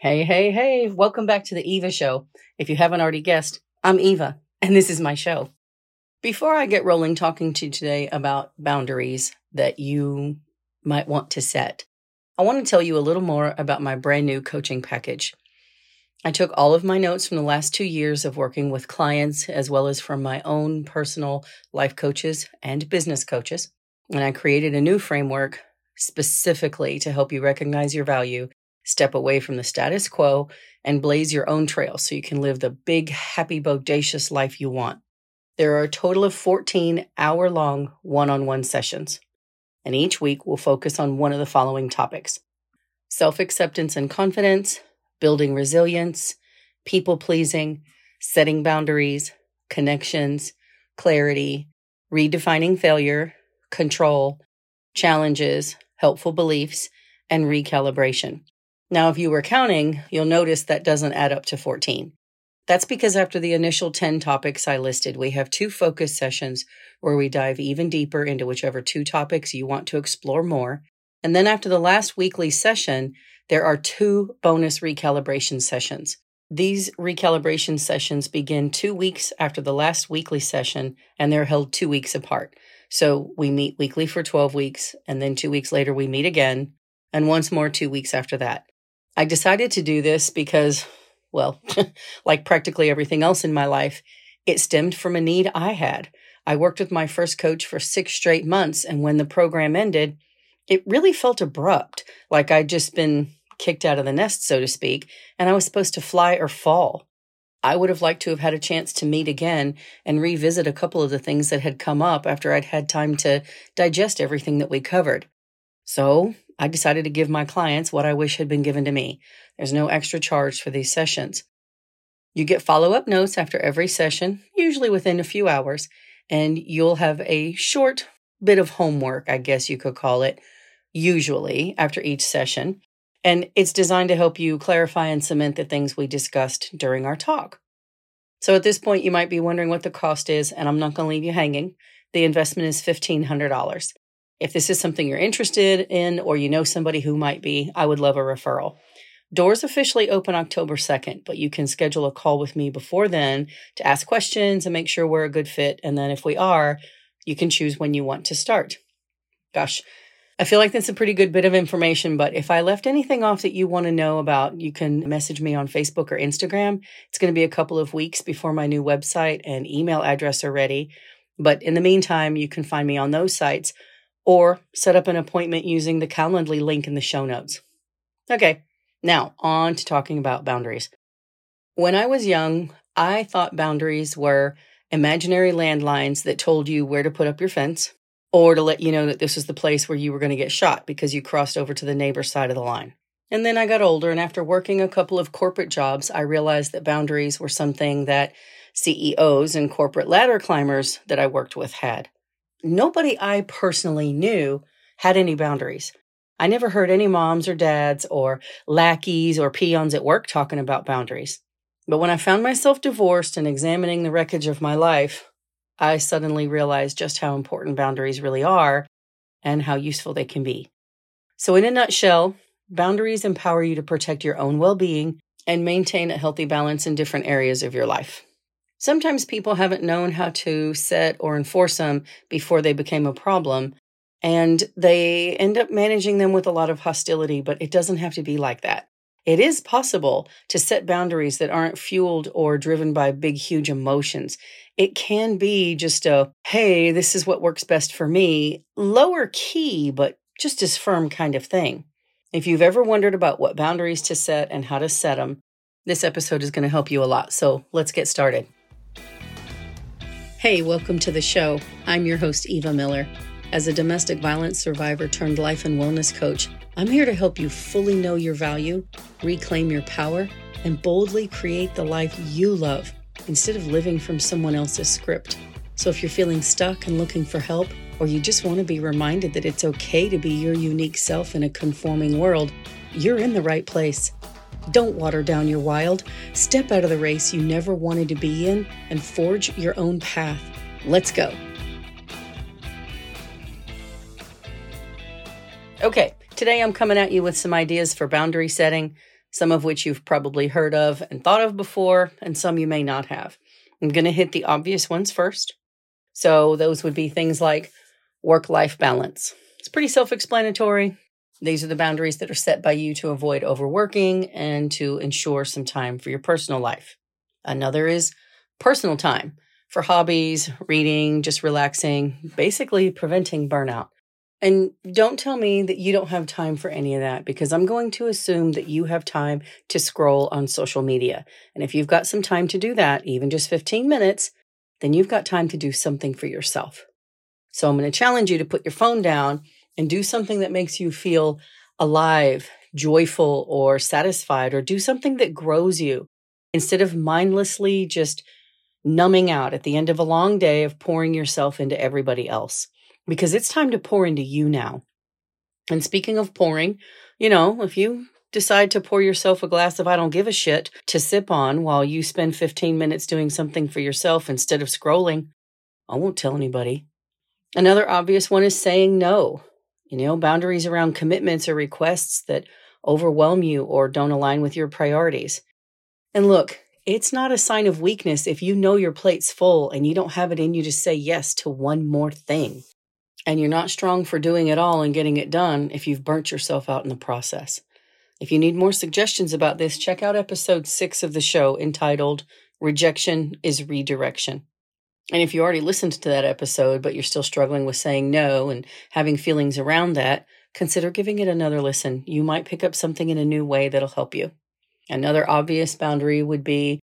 Hey, hey, hey, welcome back to the Eva Show. If you haven't already guessed, I'm Eva, and this is my show. Before I get rolling talking to you today about boundaries that you might want to set, I want to tell you a little more about my brand new coaching package. I took all of my notes from the last two years of working with clients, as well as from my own personal life coaches and business coaches, and I created a new framework specifically to help you recognize your value, step away from the status quo, and blaze your own trail so you can live the big, happy, bodacious life you want. There are a total of 14 hour long one on one sessions, and each week we'll focus on one of the following topics self acceptance and confidence, building resilience, people pleasing, setting boundaries, connections, clarity, redefining failure, control, challenges, helpful beliefs, and recalibration. Now, if you were counting, you'll notice that doesn't add up to 14. That's because after the initial 10 topics I listed, we have two focus sessions where we dive even deeper into whichever two topics you want to explore more. And then after the last weekly session, there are two bonus recalibration sessions. These recalibration sessions begin two weeks after the last weekly session and they're held two weeks apart. So we meet weekly for 12 weeks and then two weeks later we meet again and once more two weeks after that. I decided to do this because, well, like practically everything else in my life, it stemmed from a need I had. I worked with my first coach for six straight months and when the program ended, it really felt abrupt, like I'd just been kicked out of the nest, so to speak, and I was supposed to fly or fall. I would have liked to have had a chance to meet again and revisit a couple of the things that had come up after I'd had time to digest everything that we covered. So I decided to give my clients what I wish had been given to me. There's no extra charge for these sessions. You get follow up notes after every session, usually within a few hours, and you'll have a short bit of homework, I guess you could call it, usually after each session and it's designed to help you clarify and cement the things we discussed during our talk. So at this point, you might be wondering what the cost is, and I'm not going to leave you hanging. The investment is $1,500. If this is something you're interested in or you know somebody who might be, I would love a referral. Doors officially open October 2nd, but you can schedule a call with me before then to ask questions and make sure we're a good fit. And then if we are, you can choose when you want to start. Gosh, I feel like that's a pretty good bit of information, but if I left anything off that you want to know about, you can message me on Facebook or Instagram. It's going to be a couple of weeks before my new website and email address are ready. But in the meantime, you can find me on those sites or set up an appointment using the Calendly link in the show notes. Okay, now on to talking about boundaries. When I was young, I thought boundaries were imaginary landlines that told you where to put up your fence or to let you know that this was the place where you were going to get shot because you crossed over to the neighbor's side of the line. And then I got older, and after working a couple of corporate jobs, I realized that boundaries were something that CEOs and corporate ladder climbers that I worked with had. Nobody I personally knew had any boundaries. I never heard any moms or dads or lackeys or peons at work talking about boundaries. But when I found myself divorced and examining the wreckage of my life, I suddenly realized just how important boundaries really are and how useful they can be. So, in a nutshell, boundaries empower you to protect your own well being and maintain a healthy balance in different areas of your life. Sometimes people haven't known how to set or enforce them before they became a problem, and they end up managing them with a lot of hostility, but it doesn't have to be like that. It is possible to set boundaries that aren't fueled or driven by big, huge emotions. It can be just a, hey, this is what works best for me, lower key, but just as firm kind of thing. If you've ever wondered about what boundaries to set and how to set them, this episode is going to help you a lot. So let's get started. Hey, welcome to the show. I'm your host, Eva Miller. As a domestic violence survivor turned life and wellness coach, I'm here to help you fully know your value, reclaim your power, and boldly create the life you love instead of living from someone else's script. So if you're feeling stuck and looking for help, or you just want to be reminded that it's okay to be your unique self in a conforming world, you're in the right place. Don't water down your wild. Step out of the race you never wanted to be in and forge your own path. Let's go. Okay, today I'm coming at you with some ideas for boundary setting, some of which you've probably heard of and thought of before, and some you may not have. I'm going to hit the obvious ones first. So, those would be things like work life balance. It's pretty self explanatory. These are the boundaries that are set by you to avoid overworking and to ensure some time for your personal life. Another is personal time for hobbies, reading, just relaxing, basically preventing burnout. And don't tell me that you don't have time for any of that because I'm going to assume that you have time to scroll on social media. And if you've got some time to do that, even just 15 minutes, then you've got time to do something for yourself. So I'm going to challenge you to put your phone down and do something that makes you feel alive, joyful, or satisfied, or do something that grows you instead of mindlessly just numbing out at the end of a long day of pouring yourself into everybody else because it's time to pour into you now. And speaking of pouring, you know, if you decide to pour yourself a glass of I don't give a shit to sip on while you spend 15 minutes doing something for yourself instead of scrolling, I won't tell anybody. Another obvious one is saying no. You know, boundaries around commitments or requests that overwhelm you or don't align with your priorities. And look, it's not a sign of weakness if you know your plate's full and you don't have it in you to say yes to one more thing. And you're not strong for doing it all and getting it done if you've burnt yourself out in the process. If you need more suggestions about this, check out episode six of the show entitled Rejection is Redirection. And if you already listened to that episode, but you're still struggling with saying no and having feelings around that, consider giving it another listen. You might pick up something in a new way that'll help you. Another obvious boundary would be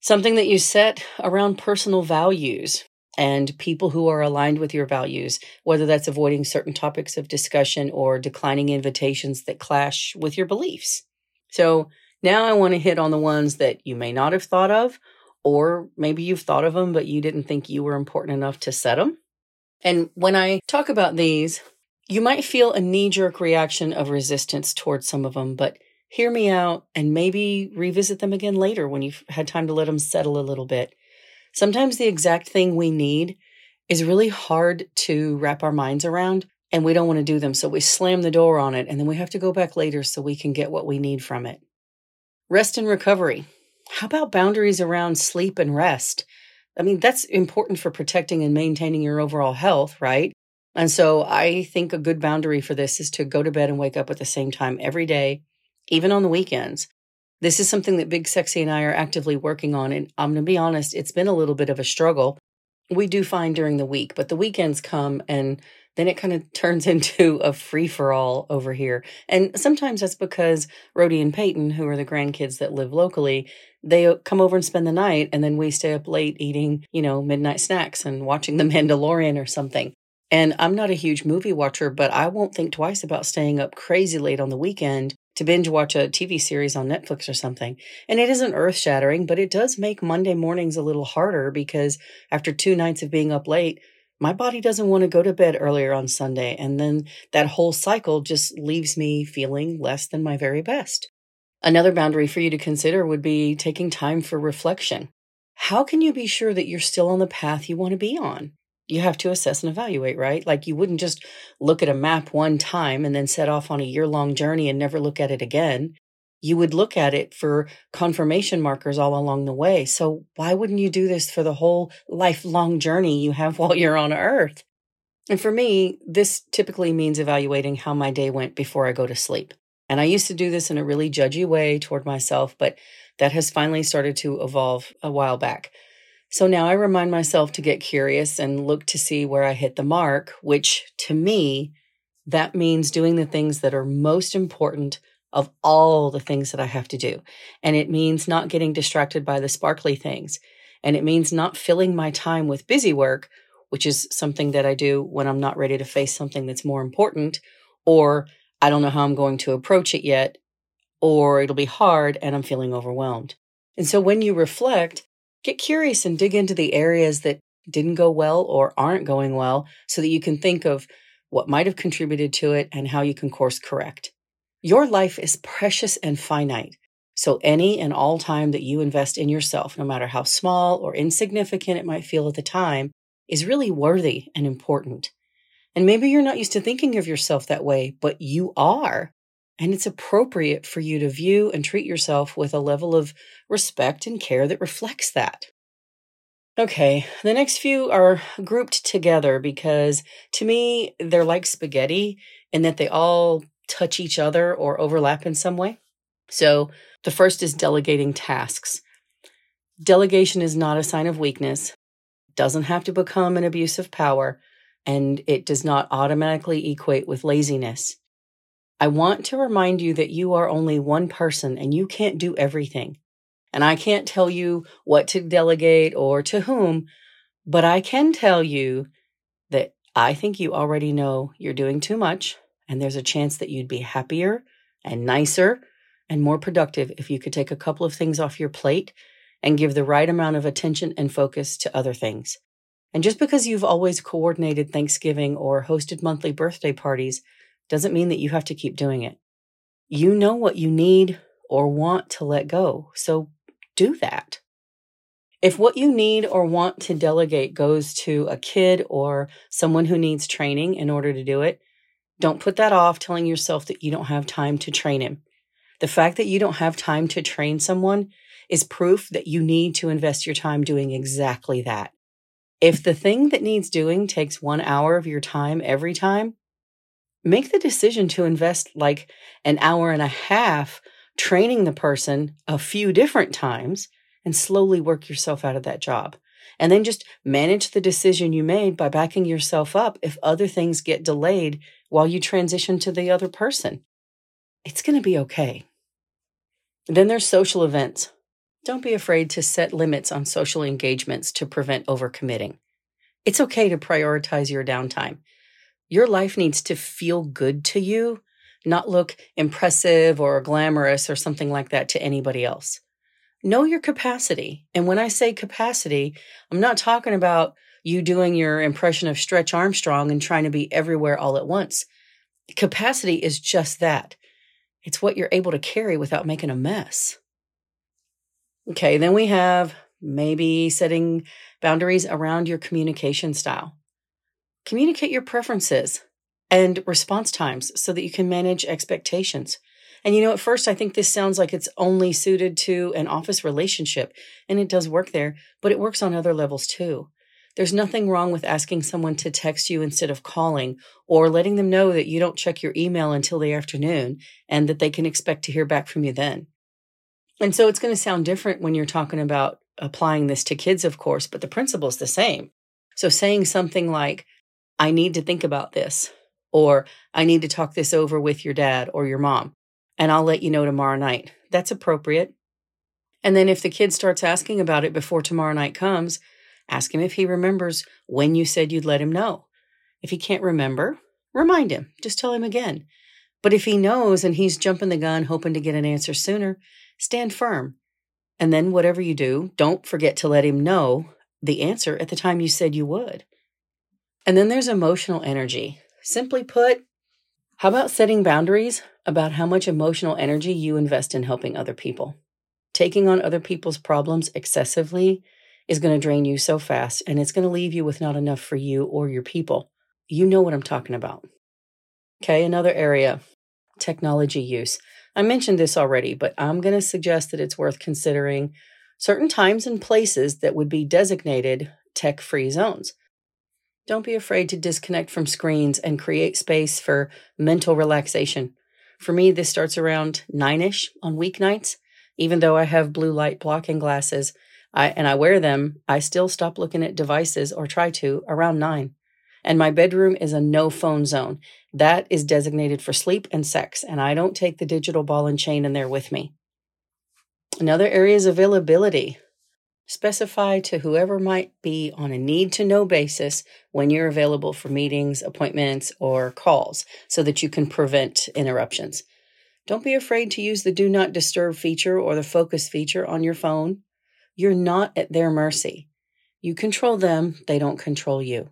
something that you set around personal values and people who are aligned with your values, whether that's avoiding certain topics of discussion or declining invitations that clash with your beliefs. So now I want to hit on the ones that you may not have thought of, or maybe you've thought of them, but you didn't think you were important enough to set them. And when I talk about these, you might feel a knee jerk reaction of resistance towards some of them, but hear me out and maybe revisit them again later when you've had time to let them settle a little bit. Sometimes the exact thing we need is really hard to wrap our minds around and we don't want to do them. So we slam the door on it and then we have to go back later so we can get what we need from it. Rest and recovery. How about boundaries around sleep and rest? I mean, that's important for protecting and maintaining your overall health, right? And so I think a good boundary for this is to go to bed and wake up at the same time every day, even on the weekends. This is something that Big Sexy and I are actively working on. And I'm going to be honest, it's been a little bit of a struggle. We do fine during the week, but the weekends come and then it kind of turns into a free for all over here. And sometimes that's because Rhodey and Peyton, who are the grandkids that live locally, they come over and spend the night and then we stay up late eating, you know, midnight snacks and watching The Mandalorian or something. And I'm not a huge movie watcher, but I won't think twice about staying up crazy late on the weekend to binge watch a TV series on Netflix or something. And it isn't earth shattering, but it does make Monday mornings a little harder because after two nights of being up late, my body doesn't want to go to bed earlier on Sunday. And then that whole cycle just leaves me feeling less than my very best. Another boundary for you to consider would be taking time for reflection. How can you be sure that you're still on the path you want to be on? you have to assess and evaluate, right? Like you wouldn't just look at a map one time and then set off on a year long journey and never look at it again. You would look at it for confirmation markers all along the way. So why wouldn't you do this for the whole lifelong journey you have while you're on earth? And for me, this typically means evaluating how my day went before I go to sleep. And I used to do this in a really judgy way toward myself, but that has finally started to evolve a while back. So now I remind myself to get curious and look to see where I hit the mark, which to me, that means doing the things that are most important of all the things that I have to do. And it means not getting distracted by the sparkly things. And it means not filling my time with busy work, which is something that I do when I'm not ready to face something that's more important, or I don't know how I'm going to approach it yet, or it'll be hard and I'm feeling overwhelmed. And so when you reflect, Get curious and dig into the areas that didn't go well or aren't going well so that you can think of what might have contributed to it and how you can course correct. Your life is precious and finite. So any and all time that you invest in yourself, no matter how small or insignificant it might feel at the time, is really worthy and important. And maybe you're not used to thinking of yourself that way, but you are. and it's appropriate for you to view and treat yourself with a level of respect and care that reflects that. Okay, the next few are grouped together because to me, they're like spaghetti in that they all touch each other or overlap in some way. So the first is delegating tasks. Delegation is not a sign of weakness, doesn't have to become an abuse of power, and it does not automatically equate with laziness. I want to remind you that you are only one person and you can't do everything. And I can't tell you what to delegate or to whom, but I can tell you that I think you already know you're doing too much and there's a chance that you'd be happier and nicer and more productive if you could take a couple of things off your plate and give the right amount of attention and focus to other things. And just because you've always coordinated Thanksgiving or hosted monthly birthday parties doesn't mean that you have to keep doing it. You know what you need or want to let go, so do that. If what you need or want to delegate goes to a kid or someone who needs training in order to do it, don't put that off telling yourself that you don't have time to train him. The fact that you don't have time to train someone is proof that you need to invest your time doing exactly that. If the thing that needs doing takes one hour of your time every time, make the decision to invest like an hour and a half training the person a few different times and slowly work yourself out of that job. And then just manage the decision you made by backing yourself up if other things get delayed while you transition to the other person. It's going to be okay. Then there's social events. Don't be afraid to set limits on social engagements to prevent overcommitting. It's okay to prioritize your downtime. Your life needs to feel good to you, not look impressive or glamorous or something like that to anybody else. Know your capacity. And when I say capacity, I'm not talking about you doing your impression of Stretch Armstrong and trying to be everywhere all at once. Capacity is just that. It's what you're able to carry without making a mess. Okay, then we have maybe setting boundaries around your communication style. Communicate your preferences and response times so that you can manage expectations. And you know, at first, I think this sounds like it's only suited to an office relationship, and it does work there, but it works on other levels too. There's nothing wrong with asking someone to text you instead of calling or letting them know that you don't check your email until the afternoon and that they can expect to hear back from you then. And so it's going to sound different when you're talking about applying this to kids, of course, but the principle is the same. So saying something like, I need to think about this, or I need to talk this over with your dad or your mom, and I'll let you know tomorrow night. That's appropriate. And then if the kid starts asking about it before tomorrow night comes, ask him if he remembers when you said you'd let him know. If he can't remember, remind him. Just tell him again. But if he knows and he's jumping the gun, hoping to get an answer sooner, stand firm. And then, whatever you do, don't forget to let him know the answer at the time you said you would. And then there's emotional energy. Simply put, how about setting boundaries about how much emotional energy you invest in helping other people? Taking on other people's problems excessively is going to drain you so fast and it's going to leave you with not enough for you or your people. You know what I'm talking about. Okay, another area technology use. I mentioned this already, but I'm going to suggest that it's worth considering certain times and places that would be designated tech free zones. Don't be afraid to disconnect from screens and create space for mental relaxation. For me, this starts around nine ish on weeknights. Even though I have blue light blocking glasses I, and I wear them, I still stop looking at devices or try to around nine. And my bedroom is a no phone zone. That is designated for sleep and sex, and I don't take the digital ball and chain in there with me. Another area is availability. Specify to whoever might be on a need to know basis when you're available for meetings, appointments, or calls so that you can prevent interruptions. Don't be afraid to use the do not disturb feature or the focus feature on your phone. You're not at their mercy. You control them, they don't control you.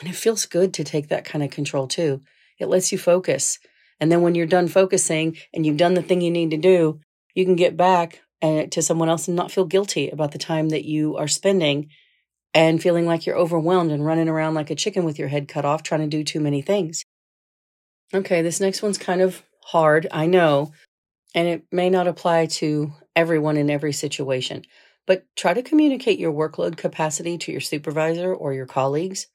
And it feels good to take that kind of control too. It lets you focus. And then when you're done focusing and you've done the thing you need to do, you can get back uh, to someone else and not feel guilty about the time that you are spending and feeling like you're overwhelmed and running around like a chicken with your head cut off trying to do too many things. Okay, this next one's kind of hard, I know, and it may not apply to everyone in every situation, but try to communicate your workload capacity to your supervisor or your colleagues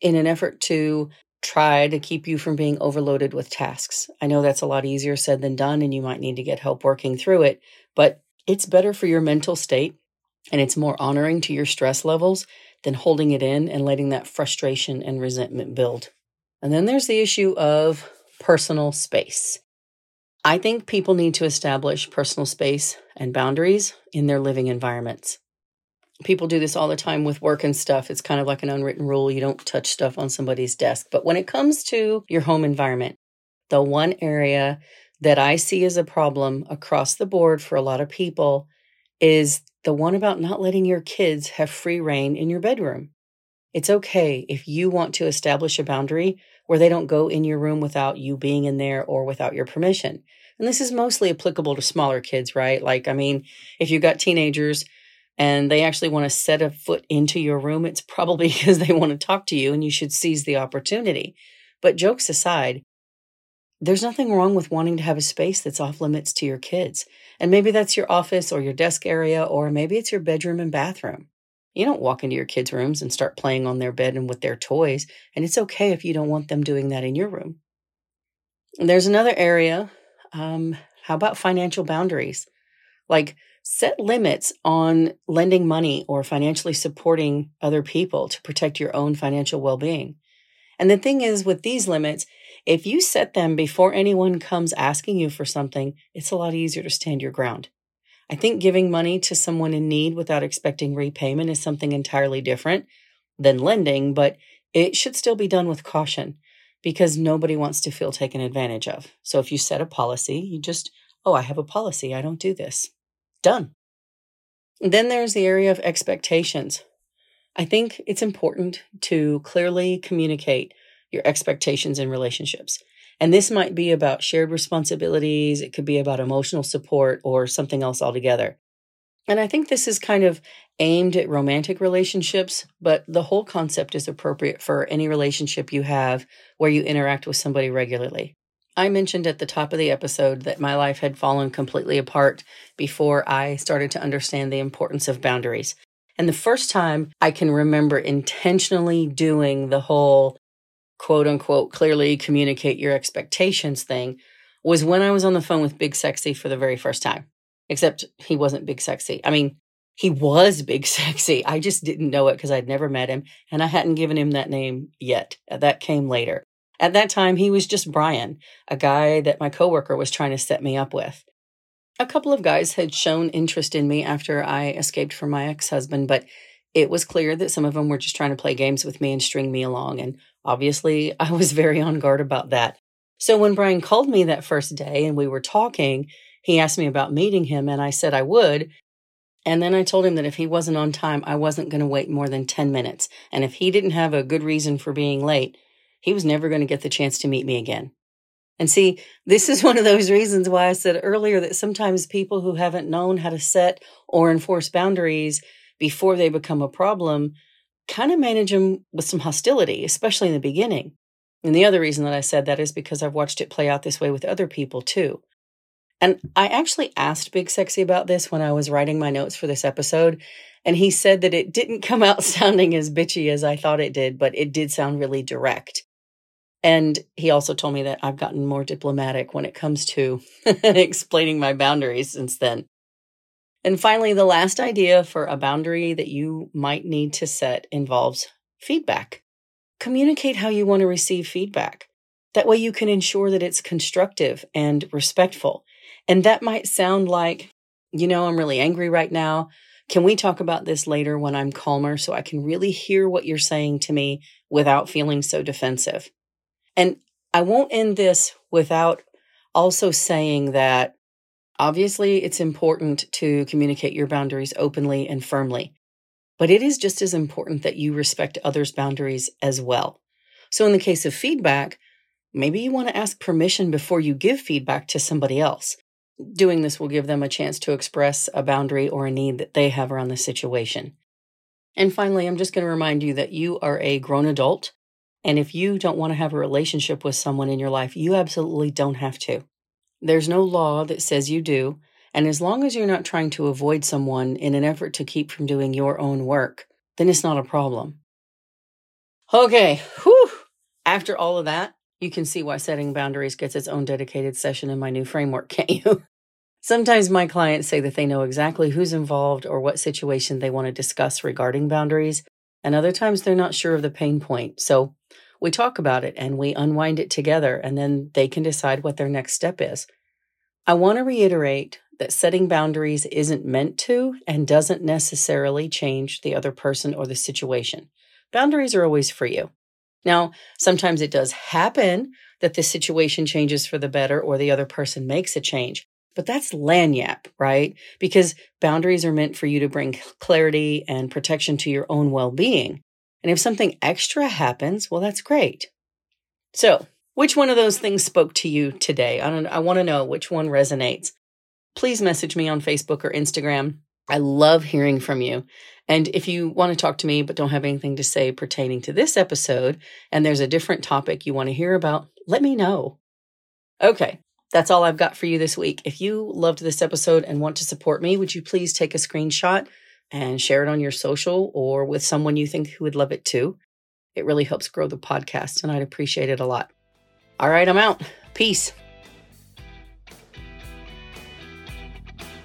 in an effort to try to keep you from being overloaded with tasks. I know that's a lot easier said than done, and you might need to get help working through it, but it's better for your mental state and it's more honoring to your stress levels than holding it in and letting that frustration and resentment build. And then there's the issue of personal space. I think people need to establish personal space and boundaries in their living environments. People do this all the time with work and stuff. It's kind of like an unwritten rule. You don't touch stuff on somebody's desk. But when it comes to your home environment, the one area that I see as a problem across the board for a lot of people is the one about not letting your kids have free rein in your bedroom. It's okay if you want to establish a boundary where they don't go in your room without you being in there or without your permission. And this is mostly applicable to smaller kids, right? Like, I mean, if you've got teenagers and they actually want to set a foot into your room, it's probably because they want to talk to you and you should seize the opportunity. But jokes aside, there's nothing wrong with wanting to have a space that's off limits to your kids. And maybe that's your office or your desk area, or maybe it's your bedroom and bathroom. You don't walk into your kids' rooms and start playing on their bed and with their toys, and it's okay if you don't want them doing that in your room. And there's another area. Um, how about financial boundaries? Like set limits on lending money or financially supporting other people to protect your own financial well being. And the thing is, with these limits, if you set them before anyone comes asking you for something, it's a lot easier to stand your ground. I think giving money to someone in need without expecting repayment is something entirely different than lending, but it should still be done with caution because nobody wants to feel taken advantage of. So if you set a policy, you just, oh, I have a policy, I don't do this. Done. then there's the area of expectations. I think it's important to clearly communicate your expectations in relationships. And this might be about shared responsibilities, it could be about emotional support or something else altogether. And I think this is kind of aimed at romantic relationships, but the whole concept is appropriate for any relationship you have where you interact with somebody regularly. I mentioned at the top of the episode that my life had fallen completely apart before I started to understand the importance of boundaries. And the first time I can remember intentionally doing the whole quote unquote clearly communicate your expectations thing was when I was on the phone with Big Sexy for the very first time. Except he wasn't Big Sexy. I mean, he was Big Sexy. I just didn't know it because I'd never met him and I hadn't given him that name yet. That came later. At that time, he was just Brian, a guy that my coworker was trying to set me up with. A couple of guys had shown interest in me after I escaped from my ex husband, but it was clear that some of them were just trying to play games with me and string me along. And obviously, I was very on guard about that. So when Brian called me that first day and we were talking, he asked me about meeting him, and I said I would. And then I told him that if he wasn't on time, I wasn't going to wait more than 10 minutes. And if he didn't have a good reason for being late, he was never going to get the chance to meet me again. And see, this is one of those reasons why I said earlier that sometimes people who haven't known how to set or enforce boundaries before they become a problem kind of manage them with some hostility, especially in the beginning. And the other reason that I said that is because I've watched it play out this way with other people too. And I actually asked Big Sexy about this when I was writing my notes for this episode. And he said that it didn't come out sounding as bitchy as I thought it did, but it did sound really direct. And he also told me that I've gotten more diplomatic when it comes to explaining my boundaries since then. And finally, the last idea for a boundary that you might need to set involves feedback. Communicate how you want to receive feedback. That way you can ensure that it's constructive and respectful. And that might sound like, you know, I'm really angry right now. Can we talk about this later when I'm calmer so I can really hear what you're saying to me without feeling so defensive? And I won't end this without also saying that Obviously, it's important to communicate your boundaries openly and firmly, but it is just as important that you respect others' boundaries as well. So, in the case of feedback, maybe you want to ask permission before you give feedback to somebody else. Doing this will give them a chance to express a boundary or a need that they have around the situation. And finally, I'm just going to remind you that you are a grown adult. And if you don't want to have a relationship with someone in your life, you absolutely don't have to. There's no law that says you do. And as long as you're not trying to avoid someone in an effort to keep from doing your own work, then it's not a problem. Okay, whew. After all of that, you can see why setting boundaries gets its own dedicated session in my new framework, can't you? Sometimes my clients say that they know exactly who's involved or what situation they want to discuss regarding boundaries, and other times they're not sure of the pain point. So we talk about it and we unwind it together, and then they can decide what their next step is. I want to reiterate that setting boundaries isn't meant to and doesn't necessarily change the other person or the situation. Boundaries are always for you. Now, sometimes it does happen that the situation changes for the better or the other person makes a change. But that's lagniappe, right? Because boundaries are meant for you to bring clarity and protection to your own well being. And if something extra happens, well, that's great. So, which one of those things spoke to you today? I, I want to know which one resonates. Please message me on Facebook or Instagram. I love hearing from you. And if you want to talk to me but don't have anything to say pertaining to this episode and there's a different topic you want to hear about, let me know. Okay, that's all I've got for you this week. If you loved this episode and want to support me, would you please take a screenshot and share it on your social or with someone you think who would love it too? It really helps grow the podcast and I'd appreciate it a lot. All right, I'm out. Peace.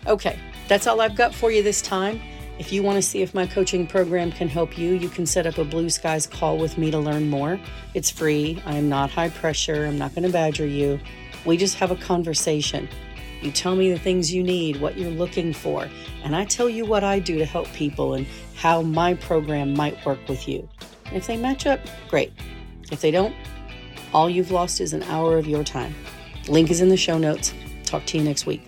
Okay, that's all I've got for you this time. If you want to see if my coaching program can help you, you can set up a Blue Skies call with me to learn more. It's free. I am not high pressure. I'm not going to badger you. We just have a conversation. You tell me the things you need, what you're looking for, and I tell you what I do to help people and how my program might work with you. if they match up, great. If they don't, all you've lost is an hour of your time. Link is in the show notes. Talk to you next week.